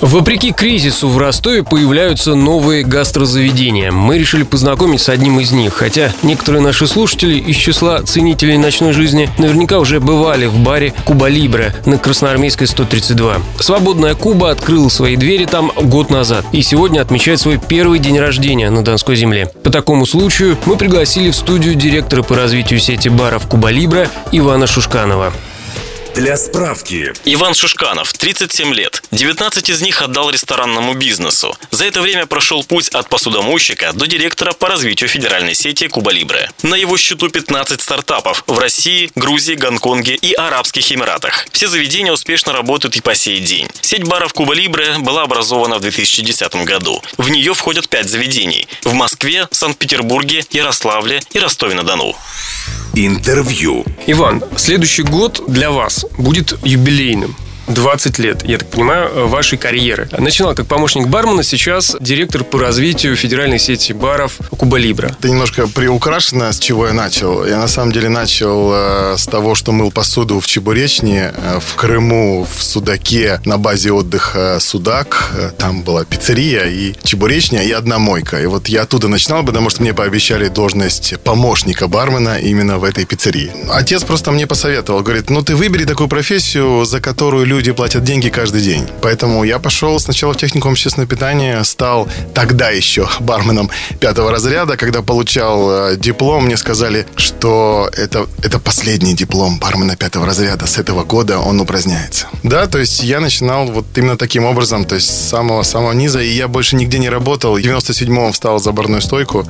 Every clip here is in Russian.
Вопреки кризису в Ростове появляются новые гастрозаведения. Мы решили познакомить с одним из них, хотя некоторые наши слушатели из числа ценителей ночной жизни наверняка уже бывали в баре Куба Либре на Красноармейской 132. Свободная Куба открыла свои двери там год назад и сегодня отмечает свой первый день рождения на Донской земле. По такому случаю мы пригласили в студию директора по развитию сети баров Куба Либре Ивана Шушканова. Для справки. Иван Шушканов, 37 лет. 19 из них отдал ресторанному бизнесу. За это время прошел путь от посудомойщика до директора по развитию федеральной сети Куба Либре. На его счету 15 стартапов в России, Грузии, Гонконге и Арабских Эмиратах. Все заведения успешно работают и по сей день. Сеть баров Куба Либре была образована в 2010 году. В нее входят 5 заведений. В Москве, Санкт-Петербурге, Ярославле и Ростове-на-Дону. Интервью. Иван, следующий год для вас будет юбилейным. 20 лет, я так понимаю, вашей карьеры. Начинал как помощник бармена, сейчас директор по развитию федеральной сети баров Куба Либра. Это немножко приукрашено, с чего я начал. Я на самом деле начал э, с того, что мыл посуду в Чебуречне, э, в Крыму, в Судаке, на базе отдыха Судак. Э, там была пиццерия и Чебуречня, и одна мойка. И вот я оттуда начинал, потому что мне пообещали должность помощника бармена именно в этой пиццерии. Отец просто мне посоветовал, говорит, ну ты выбери такую профессию, за которую люди люди платят деньги каждый день. Поэтому я пошел сначала в техникум общественного питания, стал тогда еще барменом пятого разряда. Когда получал э, диплом, мне сказали, что это, это последний диплом бармена пятого разряда. С этого года он упраздняется. Да, то есть я начинал вот именно таким образом, то есть с самого-самого низа, и я больше нигде не работал. В 97-м встал за барную стойку,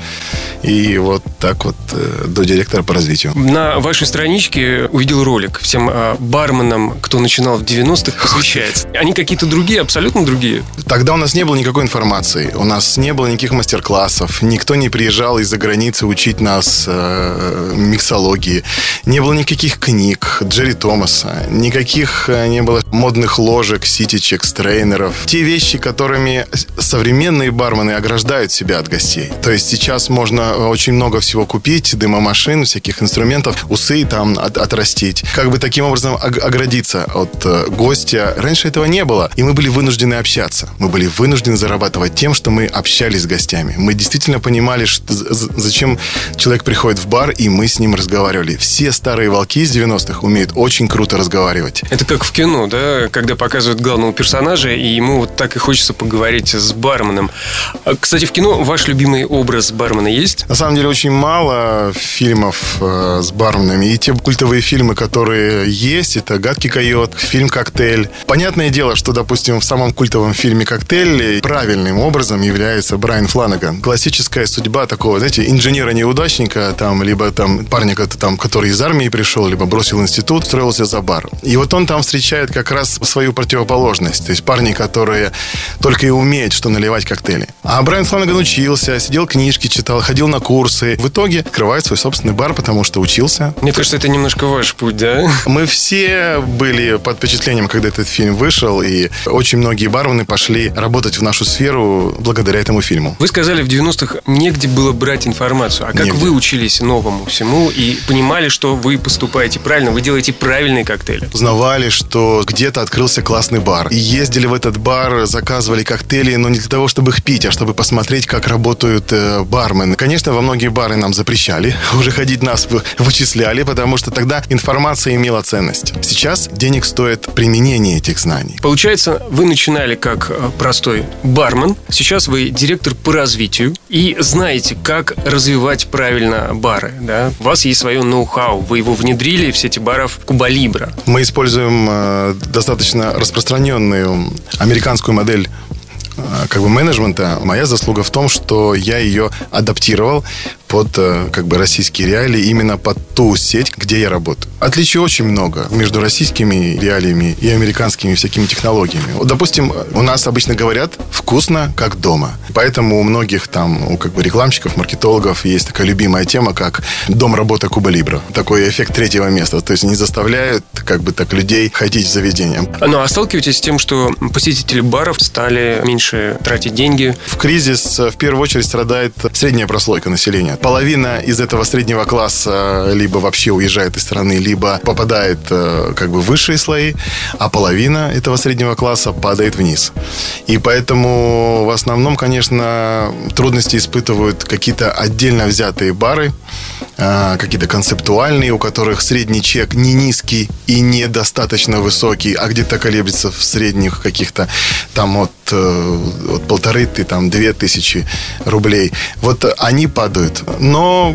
и вот так вот э, до директора по развитию. На вашей страничке увидел ролик всем э, барменам, кто начинал в 90 90-х посвящается. Они какие-то другие, абсолютно другие. Тогда у нас не было никакой информации. У нас не было никаких мастер-классов. Никто не приезжал из-за границы учить нас э, миксологии. Не было никаких книг Джерри Томаса. Никаких э, не было модных ложек, ситичек, стрейнеров. Те вещи, которыми современные бармены ограждают себя от гостей. То есть сейчас можно очень много всего купить, дымомашин, всяких инструментов, усы там от, отрастить. Как бы таким образом оградиться от э, гостя. Раньше этого не было, и мы были вынуждены общаться. Мы были вынуждены зарабатывать тем, что мы общались с гостями. Мы действительно понимали, что, зачем человек приходит в бар, и мы с ним разговаривали. Все старые волки из 90-х умеют очень круто разговаривать. Это как в кино, да, когда показывают главного персонажа, и ему вот так и хочется поговорить с барменом. А, кстати, в кино ваш любимый образ бармена есть? На самом деле очень мало фильмов э, с барменами. И те культовые фильмы, которые есть, это «Гадкий койот», фильм «Как «Коктейль». Понятное дело, что, допустим, в самом культовом фильме «Коктейль» правильным образом является Брайан Фланаган. Классическая судьба такого, знаете, инженера-неудачника, там, либо там парня, там, который из армии пришел, либо бросил институт, строился за бар. И вот он там встречает как раз свою противоположность. То есть парни, которые только и умеют, что наливать коктейли. А Брайан Фланаган учился, сидел книжки читал, ходил на курсы. В итоге открывает свой собственный бар, потому что учился. Мне кажется, это немножко ваш путь, да? Мы все были под впечатлением когда этот фильм вышел, и очень многие бармены пошли работать в нашу сферу благодаря этому фильму. Вы сказали, в 90-х негде было брать информацию. А как негде. вы учились новому всему и понимали, что вы поступаете правильно, вы делаете правильные коктейли? Узнавали, что где-то открылся классный бар. И ездили в этот бар, заказывали коктейли, но не для того, чтобы их пить, а чтобы посмотреть, как работают э, бармены. Конечно, во многие бары нам запрещали. Уже ходить нас вычисляли, потому что тогда информация имела ценность. Сейчас денег стоит при применение этих знаний. Получается, вы начинали как э, простой бармен, сейчас вы директор по развитию и знаете, как развивать правильно бары. Да? У вас есть свое ноу-хау, вы его внедрили в сети баров Куба Либра. Мы используем э, достаточно распространенную американскую модель э, как бы менеджмента, моя заслуга в том, что я ее адаптировал под э, как бы российские реалии, именно под ту сеть, где я работаю. Отличий очень много между российскими реалиями и американскими всякими технологиями. Вот, допустим, у нас обычно говорят вкусно, как дома. Поэтому у многих там, у как бы рекламщиков, маркетологов есть такая любимая тема, как дом работы Куба Либра. Такой эффект третьего места. То есть они заставляют как бы так людей ходить в заведение. Ну, а сталкиваетесь с тем, что посетители баров стали меньше тратить деньги? В кризис в первую очередь страдает средняя прослойка населения. Половина из этого среднего класса либо вообще уезжает из страны, либо попадает э, как бы в высшие слои, а половина этого среднего класса падает вниз. И поэтому в основном, конечно, трудности испытывают какие-то отдельно взятые бары, э, какие-то концептуальные, у которых средний чек не низкий и недостаточно высокий, а где-то колеблется в средних каких-то там от, э, от полторы ты там две тысячи рублей. Вот они падают. Но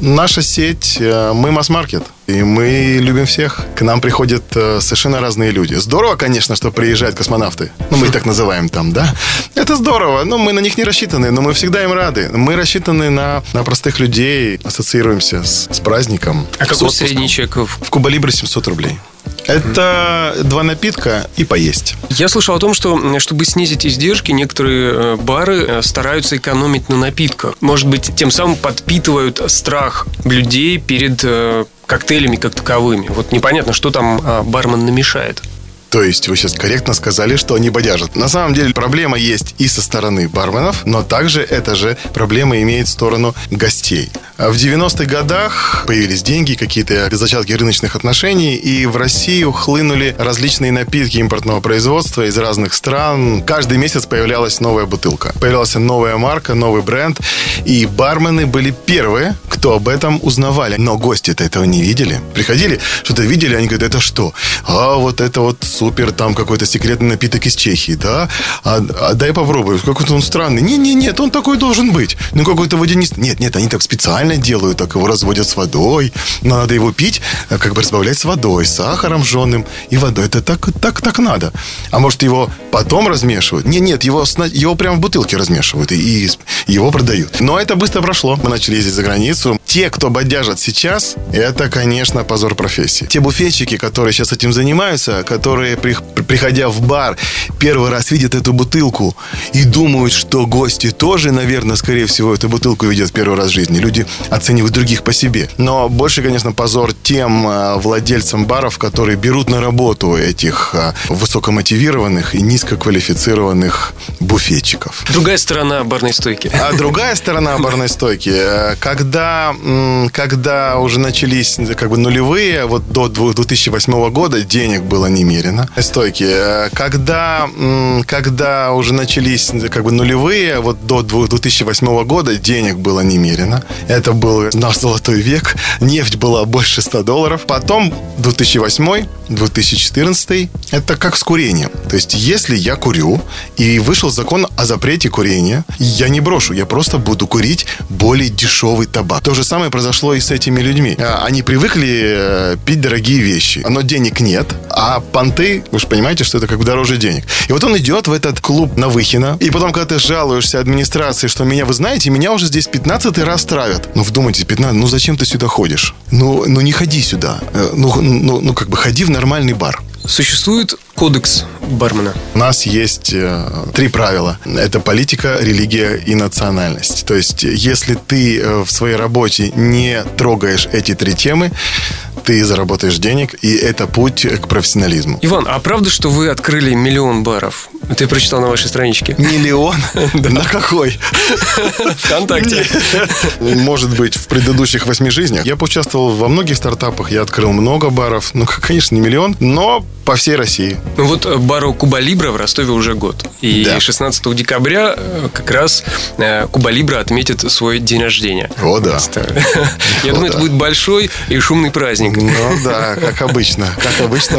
наша сеть, э, мы масс-маркет. И мы любим всех. К нам приходят э, совершенно разные люди. Здорово, конечно, что приезжают космонавты. Ну, мы их так называем там, да? Это здорово. Но мы на них не рассчитаны, но мы всегда им рады. Мы рассчитаны на, на простых людей, ассоциируемся с, с праздником. А какой средний чек? В Куба-Либре 700 рублей. Это два напитка и поесть. Я слышал о том, что чтобы снизить издержки, некоторые э, бары э, стараются экономить на напитках. Может быть, тем самым подпитывают страх людей перед э, коктейлями как таковыми. Вот непонятно, что там а, бармен намешает. То есть вы сейчас корректно сказали, что они бодяжат. На самом деле проблема есть и со стороны барменов, но также эта же проблема имеет сторону гостей. В 90-х годах появились деньги, какие-то зачатки рыночных отношений, и в Россию хлынули различные напитки импортного производства из разных стран. Каждый месяц появлялась новая бутылка. Появлялась новая марка, новый бренд, и бармены были первые, кто об этом узнавали. Но гости-то этого не видели. Приходили, что-то видели, они говорят, это что? А вот это вот супер, там какой-то секретный напиток из Чехии, да? А, а дай попробую, какой-то он странный. Не-не, нет, он такой должен быть. Ну какой-то водянистый. Нет, нет, они так специально делают, так его разводят с водой. Но надо его пить, а как бы разбавлять с водой, с сахаром жженым и водой. Это так, так, так надо. А может его потом размешивают? Нет, нет, его, его прямо в бутылке размешивают и, и его продают. Но это быстро прошло. Мы начали ездить за границу. Те, кто бодяжат сейчас, это, конечно, позор профессии. Те буфетчики, которые сейчас этим занимаются, которые приходя в бар, первый раз видят эту бутылку и думают, что гости тоже, наверное, скорее всего, эту бутылку видят первый раз в жизни. Люди оценивают других по себе. Но больше, конечно, позор тем а, владельцам баров, которые берут на работу этих а, высокомотивированных и низкоквалифицированных буфетчиков. Другая сторона барной стойки. А другая сторона барной стойки, э, когда, когда уже начались как бы нулевые, вот до 2008 года денег было немерено. Стойки. Э, когда, когда уже начались как бы нулевые, вот до 2008 года денег было немерено. Это был наш золотой век. Нефть была больше 100 долларов. Потом 2008 2014 это как с курением. То есть, если я курю, и вышел закон о запрете курения, я не брошу, я просто буду курить более дешевый табак. То же самое произошло и с этими людьми. А, они привыкли э, пить дорогие вещи, но денег нет, а понты, вы же понимаете, что это как бы дороже денег. И вот он идет в этот клуб на Выхино, и потом, когда ты жалуешься администрации, что меня, вы знаете, меня уже здесь 15 раз травят. Ну, вдумайтесь, 15, ну зачем ты сюда ходишь? Ну, ну не ходи сюда. Э, ну, ну, ну как бы ходи в нормальный бар. Существует кодекс бармена? У нас есть э, три правила. Это политика, религия и национальность. То есть, если ты э, в своей работе не трогаешь эти три темы, ты заработаешь денег, и это путь к профессионализму. Иван, а правда, что вы открыли миллион баров? Я прочитал на вашей страничке. Миллион? На какой? Вконтакте. Может быть, в предыдущих восьми жизнях. Я поучаствовал во многих стартапах, я открыл много баров. Ну, конечно, не миллион, но по всей России. Ну вот э, бару Куба Либра в Ростове уже год. И да. 16 декабря э, как раз э, Куба Либра отметит свой день рождения. О, да. Я думаю, это будет большой и шумный праздник. Ну да, как обычно. Как обычно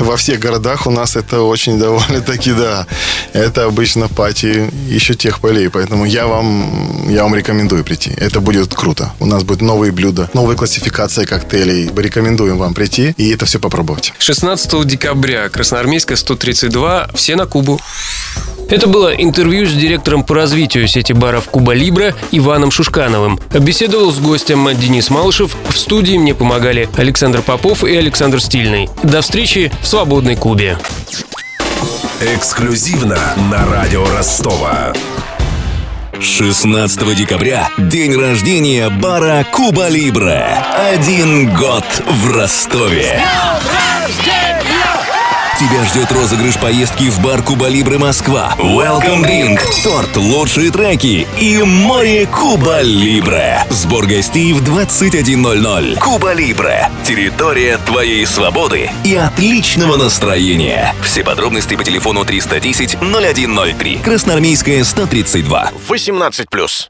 во всех городах у нас это очень довольно-таки, да. Это обычно пати еще тех полей. Поэтому я вам, я вам рекомендую прийти. Это будет круто. У нас будут новые блюда, новые классификации коктейлей. Рекомендуем вам прийти и это все попробовать. 16 декабря, Красноармейская, 132, все на Кубу. Это было интервью с директором по развитию сети баров Куба Либра Иваном Шушкановым. Беседовал с гостем Денис Малышев. В студии мне помогали Александр Попов и Александр Стильный. До встречи в свободной Кубе. Эксклюзивно на радио Ростова. 16 декабря – день рождения бара Куба Либра. Один год в Ростове. Тебя ждет розыгрыш поездки в бар Куба Либре Москва, Welcome Drink, торт, лучшие треки и море Куба Либре. Сбор гостей в 21.00. Куба Либре. Территория твоей свободы и отличного настроения. Все подробности по телефону 310 0103. Красноармейская 132. 18+.